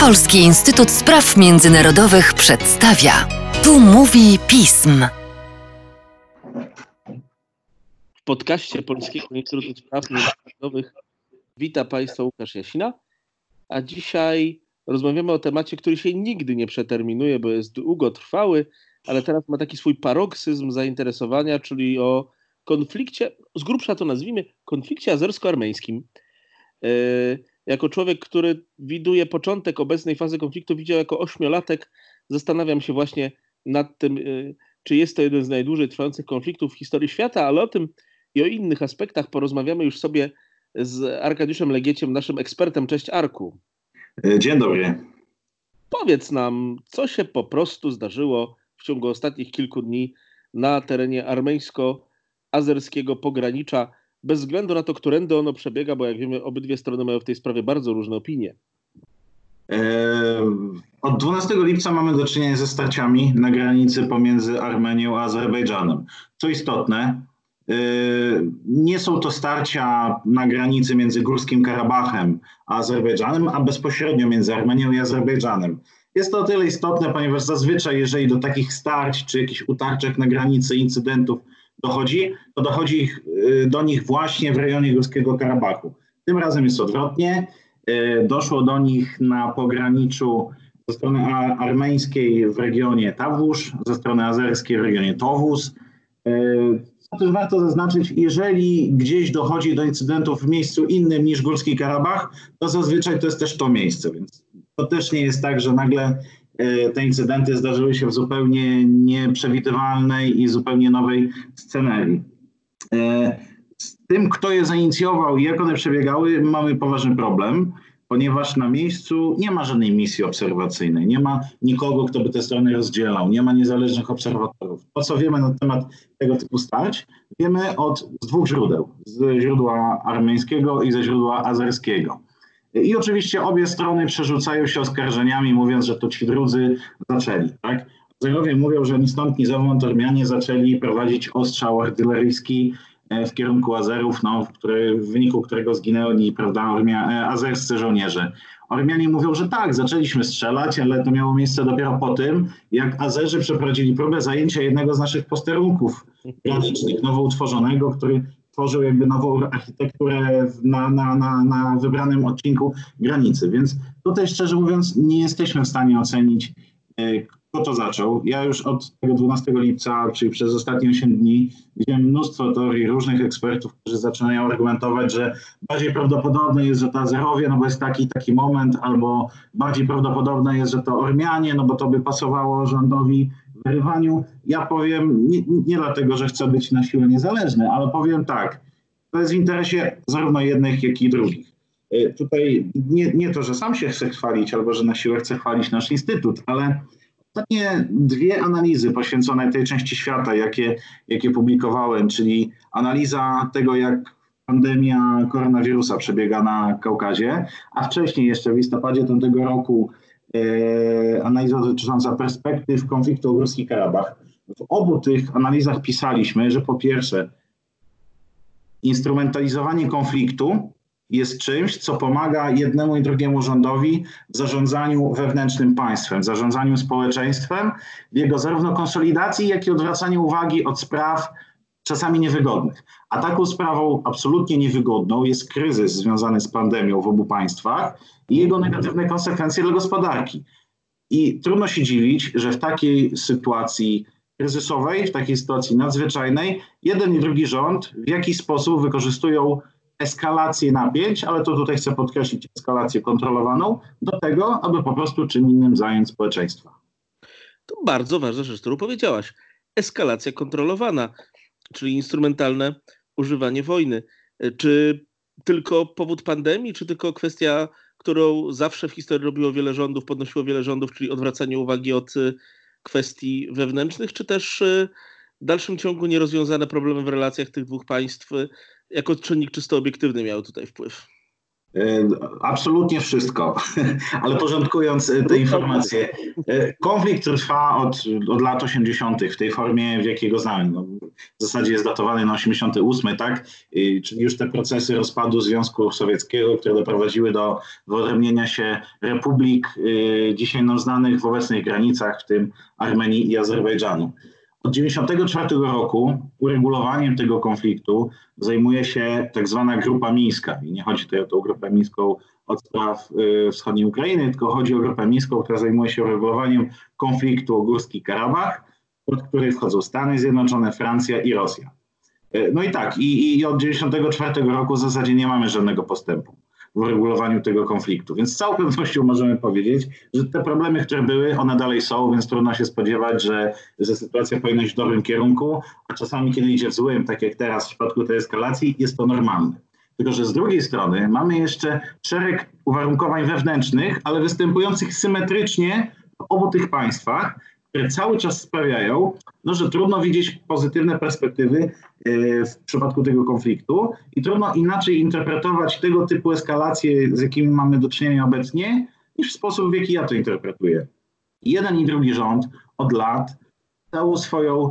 Polski Instytut Spraw Międzynarodowych przedstawia. Tu mówi pism. W podcaście Polskiego Instytutu Spraw Międzynarodowych wita Państwa Łukasz Jasina, a dzisiaj rozmawiamy o temacie, który się nigdy nie przeterminuje, bo jest długotrwały, ale teraz ma taki swój paroksyzm zainteresowania, czyli o konflikcie, z grubsza to nazwijmy, konflikcie azersko-armeńskim. Yy, jako człowiek, który widuje początek obecnej fazy konfliktu, widział jako ośmiolatek, zastanawiam się właśnie nad tym, yy, czy jest to jeden z najdłużej trwających konfliktów w historii świata, ale o tym i o innych aspektach porozmawiamy już sobie z Arkadiuszem Legieciem, naszym ekspertem. Cześć Arku. Dzień dobry. Powiedz nam, co się po prostu zdarzyło w ciągu ostatnich kilku dni na terenie armeńsko-azerskiego pogranicza, bez względu na to, którędy ono przebiega, bo jak wiemy, obydwie strony mają w tej sprawie bardzo różne opinie. Od 12 lipca mamy do czynienia ze starciami na granicy pomiędzy Armenią a Azerbejdżanem. Co istotne, nie są to starcia na granicy między Górskim Karabachem a Azerbejdżanem, a bezpośrednio między Armenią i Azerbejdżanem. Jest to o tyle istotne, ponieważ zazwyczaj, jeżeli do takich starć czy jakichś utarczek na granicy, incydentów dochodzi, to dochodzi do nich właśnie w rejonie Górskiego Karabachu. Tym razem jest odwrotnie. Doszło do nich na pograniczu ze strony armeńskiej w regionie Tawusz, ze strony azerskiej w regionie Towus. Co też warto zaznaczyć, jeżeli gdzieś dochodzi do incydentów w miejscu innym niż Górski Karabach, to zazwyczaj to jest też to miejsce, więc to też nie jest tak, że nagle te incydenty zdarzyły się w zupełnie nieprzewidywalnej i zupełnie nowej scenerii. Z tym, kto je zainicjował i jak one przebiegały, mamy poważny problem, ponieważ na miejscu nie ma żadnej misji obserwacyjnej, nie ma nikogo, kto by te strony rozdzielał, nie ma niezależnych obserwatorów. To, co wiemy na temat tego typu starć, wiemy od dwóch źródeł, z źródła armeńskiego i ze źródła azerskiego. I oczywiście obie strony przerzucają się oskarżeniami, mówiąc, że to ci drudzy zaczęli. Tak? Azerowie mówią, że ni stąd, ni zowąd Ormianie zaczęli prowadzić ostrzał artyleryjski w kierunku Azerów, no, który, w wyniku którego zginęli prawda, Ormia, azerscy żołnierze. Ormianie mówią, że tak, zaczęliśmy strzelać, ale to miało miejsce dopiero po tym, jak Azerzy przeprowadzili próbę zajęcia jednego z naszych posterunków granicznych, nowo utworzonego, który tworzył jakby nową architekturę na, na, na, na wybranym odcinku granicy. Więc tutaj szczerze mówiąc nie jesteśmy w stanie ocenić, kto to zaczął. Ja już od tego 12 lipca, czyli przez ostatnie 8 dni, widziałem mnóstwo teorii różnych ekspertów, którzy zaczynają argumentować, że bardziej prawdopodobne jest, że to Azerowie, no bo jest taki taki moment, albo bardziej prawdopodobne jest, że to Ormianie, no bo to by pasowało rządowi w wyrywaniu. Ja powiem, nie, nie dlatego, że chcę być na siłę niezależny, ale powiem tak, to jest w interesie zarówno jednych, jak i drugich. Tutaj nie, nie to, że sam się chcę chwalić, albo że na siłę chcę chwalić nasz instytut, ale Ostatnie dwie analizy poświęcone tej części świata, jakie, jakie publikowałem, czyli analiza tego, jak pandemia koronawirusa przebiega na Kaukazie, a wcześniej jeszcze w listopadzie tamtego roku e, analiza dotycząca perspektyw konfliktu o Górski Karabach. W obu tych analizach pisaliśmy, że po pierwsze instrumentalizowanie konfliktu jest czymś, co pomaga jednemu i drugiemu rządowi w zarządzaniu wewnętrznym państwem, w zarządzaniu społeczeństwem, w jego zarówno konsolidacji, jak i odwracaniu uwagi od spraw czasami niewygodnych. A taką sprawą absolutnie niewygodną jest kryzys związany z pandemią w obu państwach i jego negatywne konsekwencje dla gospodarki. I trudno się dziwić, że w takiej sytuacji kryzysowej, w takiej sytuacji nadzwyczajnej, jeden i drugi rząd w jakiś sposób wykorzystują eskalację napięć, ale to tutaj chcę podkreślić eskalację kontrolowaną, do tego, aby po prostu czym innym zająć społeczeństwa. To bardzo ważna rzecz, którą powiedziałaś. Eskalacja kontrolowana, czyli instrumentalne używanie wojny. Czy tylko powód pandemii, czy tylko kwestia, którą zawsze w historii robiło wiele rządów, podnosiło wiele rządów, czyli odwracanie uwagi od kwestii wewnętrznych, czy też w dalszym ciągu nierozwiązane problemy w relacjach tych dwóch państw jako czynnik czysto obiektywny miały tutaj wpływ? Absolutnie wszystko, ale porządkując te informacje, konflikt trwa od, od lat 80. w tej formie, w jakiej go znamy. No, w zasadzie jest datowany na 88, tak? Czyli już te procesy rozpadu Związku Sowieckiego, które doprowadziły do wyodrębnienia się republik dzisiaj nam znanych w obecnych granicach, w tym Armenii i Azerbejdżanu. Od 1994 roku uregulowaniem tego konfliktu zajmuje się tak zwana Grupa Mińska. I nie chodzi tutaj o tą Grupę Mińską od spraw y, wschodniej Ukrainy, tylko chodzi o Grupę Mińską, która zajmuje się uregulowaniem konfliktu o Górski Karabach, pod który wchodzą Stany Zjednoczone, Francja i Rosja. Y, no i tak, i, i od 1994 roku w zasadzie nie mamy żadnego postępu w uregulowaniu tego konfliktu. Więc z całą pewnością możemy powiedzieć, że te problemy, które były, one dalej są, więc trudno się spodziewać, że, że sytuacja powinna iść w dobrym kierunku, a czasami, kiedy idzie w złym, tak jak teraz w przypadku tej eskalacji, jest to normalne. Tylko, że z drugiej strony mamy jeszcze szereg uwarunkowań wewnętrznych, ale występujących symetrycznie w obu tych państwach, które cały czas sprawiają, no, że trudno widzieć pozytywne perspektywy e, w przypadku tego konfliktu i trudno inaczej interpretować tego typu eskalacje, z jakimi mamy do czynienia obecnie, niż w sposób, w jaki ja to interpretuję. Jeden i drugi rząd od lat całą swoją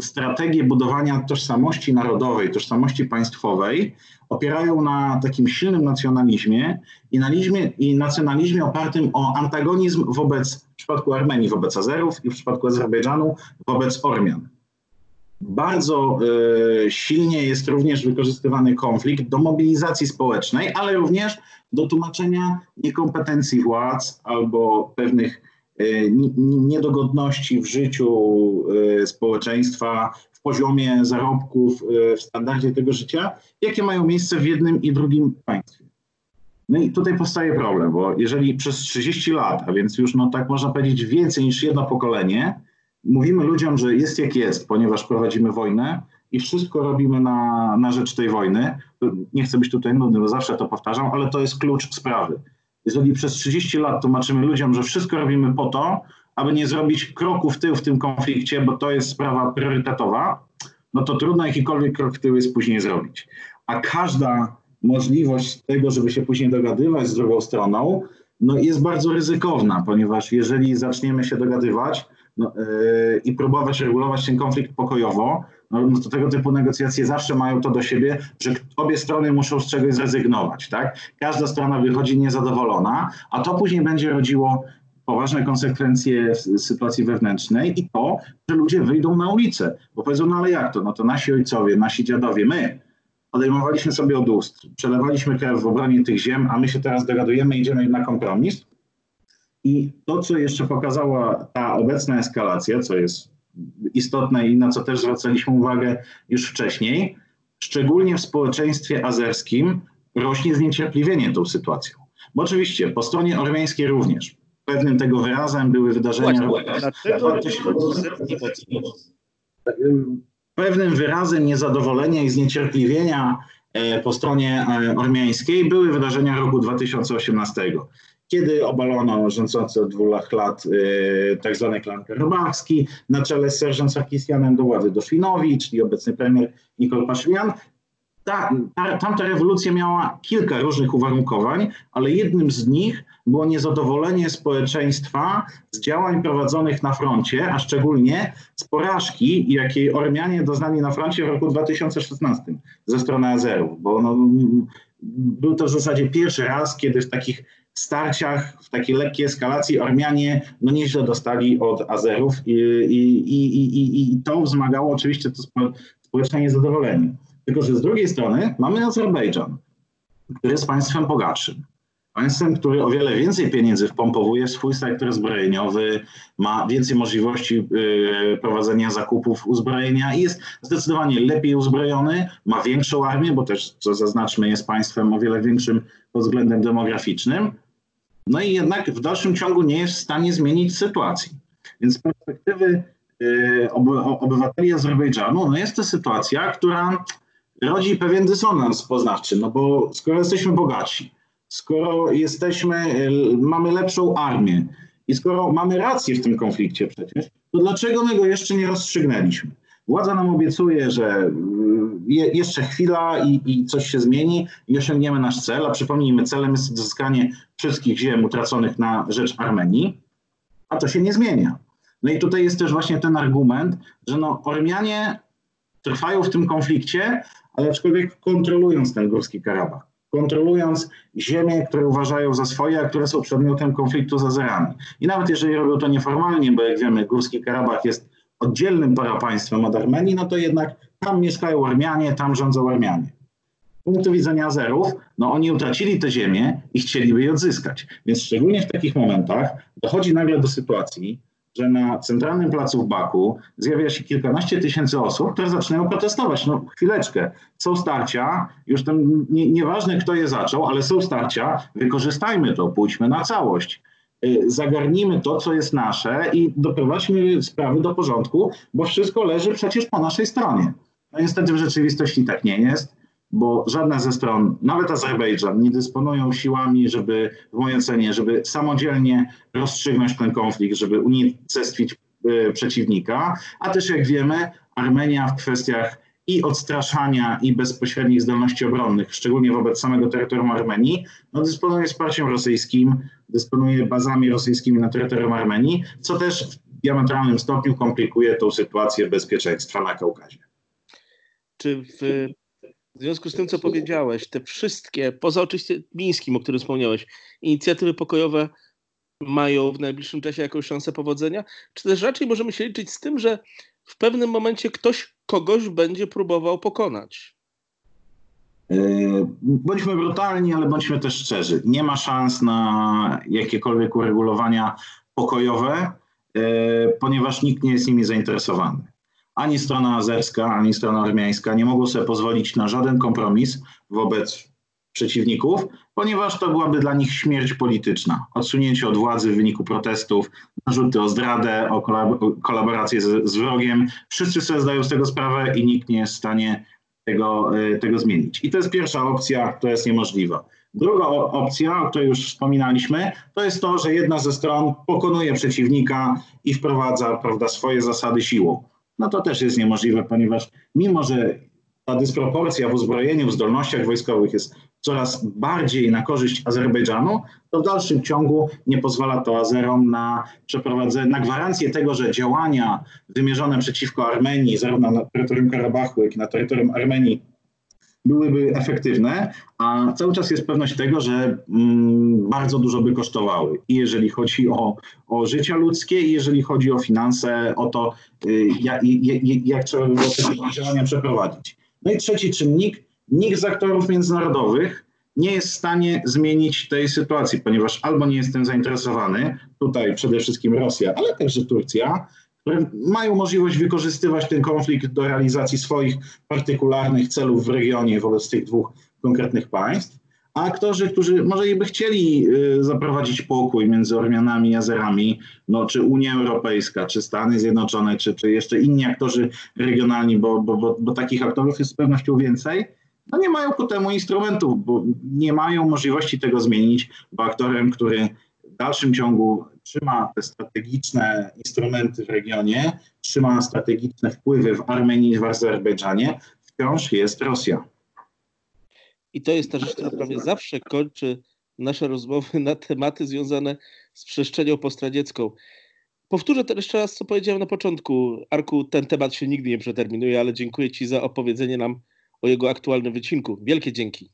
strategię budowania tożsamości narodowej, tożsamości państwowej opierają na takim silnym nacjonalizmie i, nalizmie, i nacjonalizmie opartym o antagonizm wobec, w przypadku Armenii wobec Azerów i w przypadku Azerbejdżanu wobec Ormian. Bardzo y, silnie jest również wykorzystywany konflikt do mobilizacji społecznej, ale również do tłumaczenia niekompetencji władz albo pewnych niedogodności w życiu e, społeczeństwa, w poziomie zarobków, e, w standardzie tego życia, jakie mają miejsce w jednym i drugim państwie. No i tutaj powstaje problem, bo jeżeli przez 30 lat, a więc już no tak można powiedzieć więcej niż jedno pokolenie, mówimy ludziom, że jest jak jest, ponieważ prowadzimy wojnę i wszystko robimy na, na rzecz tej wojny, nie chcę być tutaj nudny, bo zawsze to powtarzam, ale to jest klucz sprawy jeżeli przez 30 lat tłumaczymy ludziom, że wszystko robimy po to, aby nie zrobić kroku w tył w tym konflikcie, bo to jest sprawa priorytetowa, no to trudno jakikolwiek krok w tył jest później zrobić. A każda możliwość tego, żeby się później dogadywać z drugą stroną, no jest bardzo ryzykowna, ponieważ jeżeli zaczniemy się dogadywać no, yy, i próbować regulować ten konflikt pokojowo, no, no to tego typu negocjacje zawsze mają to do siebie, że obie strony muszą z czegoś zrezygnować, tak? Każda strona wychodzi niezadowolona, a to później będzie rodziło poważne konsekwencje w sytuacji wewnętrznej i to, że ludzie wyjdą na ulicę, bo powiedzą, no ale jak to, no to nasi ojcowie, nasi dziadowie, my odejmowaliśmy sobie od ust, przelewaliśmy krew w obronie tych ziem, a my się teraz dogadujemy, idziemy na kompromis. I to, co jeszcze pokazała ta obecna eskalacja, co jest istotne i na co też zwracaliśmy uwagę już wcześniej, szczególnie w społeczeństwie azerskim rośnie zniecierpliwienie tą sytuacją. Bo oczywiście po stronie ormiańskiej również. Pewnym tego wyrazem były wydarzenia. Pewnym wyrazem niezadowolenia i zniecierpliwienia e, po stronie e, ormiańskiej były wydarzenia roku 2018 kiedy obalono rządzący od dwóch lat y, tak zwany klan karabachski na czele z serżant Sarkisianem do władzy Doszwinowi, czyli obecny premier Nikol Paszynian. Ta, ta, tamta rewolucja miała kilka różnych uwarunkowań, ale jednym z nich było niezadowolenie społeczeństwa z działań prowadzonych na froncie, a szczególnie z porażki, jakiej Ormianie doznali na froncie w roku 2016 ze strony Azerów, bo no, był to w zasadzie pierwszy raz, kiedy w takich starciach, w takiej lekkiej eskalacji Armianie no nieźle dostali od Azerów i, i, i, i, i to wzmagało oczywiście to społeczne niezadowolenie. Tylko, że z drugiej strony mamy Azerbejdżan, który jest państwem bogatszym. Państwem, który o wiele więcej pieniędzy wpompowuje w swój sektor zbrojeniowy, ma więcej możliwości y, prowadzenia zakupów uzbrojenia i jest zdecydowanie lepiej uzbrojony, ma większą armię, bo też, co zaznaczmy, jest państwem o wiele większym pod względem demograficznym, no i jednak w dalszym ciągu nie jest w stanie zmienić sytuacji. Więc z perspektywy y, obywateli Azerbejdżanu, no jest to sytuacja, która rodzi pewien dysonans poznawczy, no bo skoro jesteśmy bogaci, skoro jesteśmy, y, mamy lepszą armię i skoro mamy rację w tym konflikcie przecież, to dlaczego my go jeszcze nie rozstrzygnęliśmy? Władza nam obiecuje, że je, jeszcze chwila i, i, coś się zmieni i osiągniemy nasz cel, a przypomnijmy, celem jest odzyskanie wszystkich ziem utraconych na rzecz Armenii, a to się nie zmienia. No i tutaj jest też właśnie ten argument, że no Ormianie trwają w tym konflikcie, ale aczkolwiek kontrolując ten Górski Karabach, kontrolując ziemie, które uważają za swoje, a które są przedmiotem konfliktu z Azerami. I nawet jeżeli robią to nieformalnie, bo jak wiemy, Górski Karabach jest oddzielnym parapaństwem od Armenii, no to jednak tam mieszkają Armianie, tam rządzą Armianie. Z punktu widzenia Azerów, no oni utracili tę ziemię i chcieliby je odzyskać. Więc szczególnie w takich momentach dochodzi nagle do sytuacji, że na centralnym placu w Baku zjawia się kilkanaście tysięcy osób, które zaczynają protestować. No chwileczkę, są starcia, już tam nie, nieważne kto je zaczął, ale są starcia, wykorzystajmy to, pójdźmy na całość. Y, zagarnijmy to, co jest nasze i doprowadźmy sprawy do porządku, bo wszystko leży przecież po naszej stronie. No niestety w rzeczywistości tak nie jest, bo żadna ze stron, nawet Azerbejdżan, nie dysponują siłami, żeby, w mojej ocenie, żeby samodzielnie rozstrzygnąć ten konflikt, żeby unicestwić y, przeciwnika, a też jak wiemy, Armenia w kwestiach i odstraszania i bezpośrednich zdolności obronnych, szczególnie wobec samego terytorium Armenii, no dysponuje wsparciem rosyjskim, dysponuje bazami rosyjskimi na terytorium Armenii, co też w diametralnym stopniu komplikuje tą sytuację bezpieczeństwa na Kaukazie. Czy w, w związku z tym, co powiedziałeś, te wszystkie, poza oczywiście Mińskim, o którym wspomniałeś, inicjatywy pokojowe mają w najbliższym czasie jakąś szansę powodzenia? Czy też raczej możemy się liczyć z tym, że w pewnym momencie ktoś kogoś będzie próbował pokonać? Yy, bądźmy brutalni, ale bądźmy też szczerzy. Nie ma szans na jakiekolwiek uregulowania pokojowe, yy, ponieważ nikt nie jest nimi zainteresowany. Ani strona azerska, ani strona armiańska nie mogą sobie pozwolić na żaden kompromis wobec przeciwników, ponieważ to byłaby dla nich śmierć polityczna. Odsunięcie od władzy w wyniku protestów, narzuty o zdradę, o kolaborację z, z wrogiem. Wszyscy sobie zdają z tego sprawę i nikt nie jest w stanie tego, y, tego zmienić. I to jest pierwsza opcja, która jest niemożliwa. Druga opcja, o której już wspominaliśmy, to jest to, że jedna ze stron pokonuje przeciwnika i wprowadza prawda, swoje zasady siłą. No to też jest niemożliwe, ponieważ mimo, że ta dysproporcja w uzbrojeniu, w zdolnościach wojskowych jest coraz bardziej na korzyść Azerbejdżanu, to w dalszym ciągu nie pozwala to Azerom na przeprowadzenie, na gwarancję tego, że działania wymierzone przeciwko Armenii, zarówno na terytorium Karabachu, jak i na terytorium Armenii, byłyby efektywne, a cały czas jest pewność tego, że mm, bardzo dużo by kosztowały. I jeżeli chodzi o, o życia ludzkie, i jeżeli chodzi o finanse, o to, y, jak, jak, jak trzeba by było te działania przeprowadzić. No i trzeci czynnik, nikt z aktorów międzynarodowych nie jest w stanie zmienić tej sytuacji, ponieważ albo nie jestem zainteresowany, tutaj przede wszystkim Rosja, ale także Turcja, które mają możliwość wykorzystywać ten konflikt do realizacji swoich partykularnych celów w regionie wobec tych dwóch konkretnych państw, a aktorzy, którzy może by chcieli y, zaprowadzić pokój między Ormianami i Azerami, no, czy Unia Europejska, czy Stany Zjednoczone, czy, czy jeszcze inni aktorzy regionalni, bo, bo, bo, bo takich aktorów jest z pewnością więcej, no nie mają ku temu instrumentów, bo nie mają możliwości tego zmienić, bo aktorem, który w dalszym ciągu trzyma te strategiczne instrumenty w regionie, trzyma strategiczne wpływy w Armenii i w Azerbejdżanie, wciąż jest Rosja. I to jest ta rzecz, która prawie zawsze kończy nasze rozmowy na tematy związane z przestrzenią postradziecką. Powtórzę teraz jeszcze raz, co powiedziałem na początku. Arku, ten temat się nigdy nie przeterminuje, ale dziękuję Ci za opowiedzenie nam o jego aktualnym wycinku. Wielkie dzięki.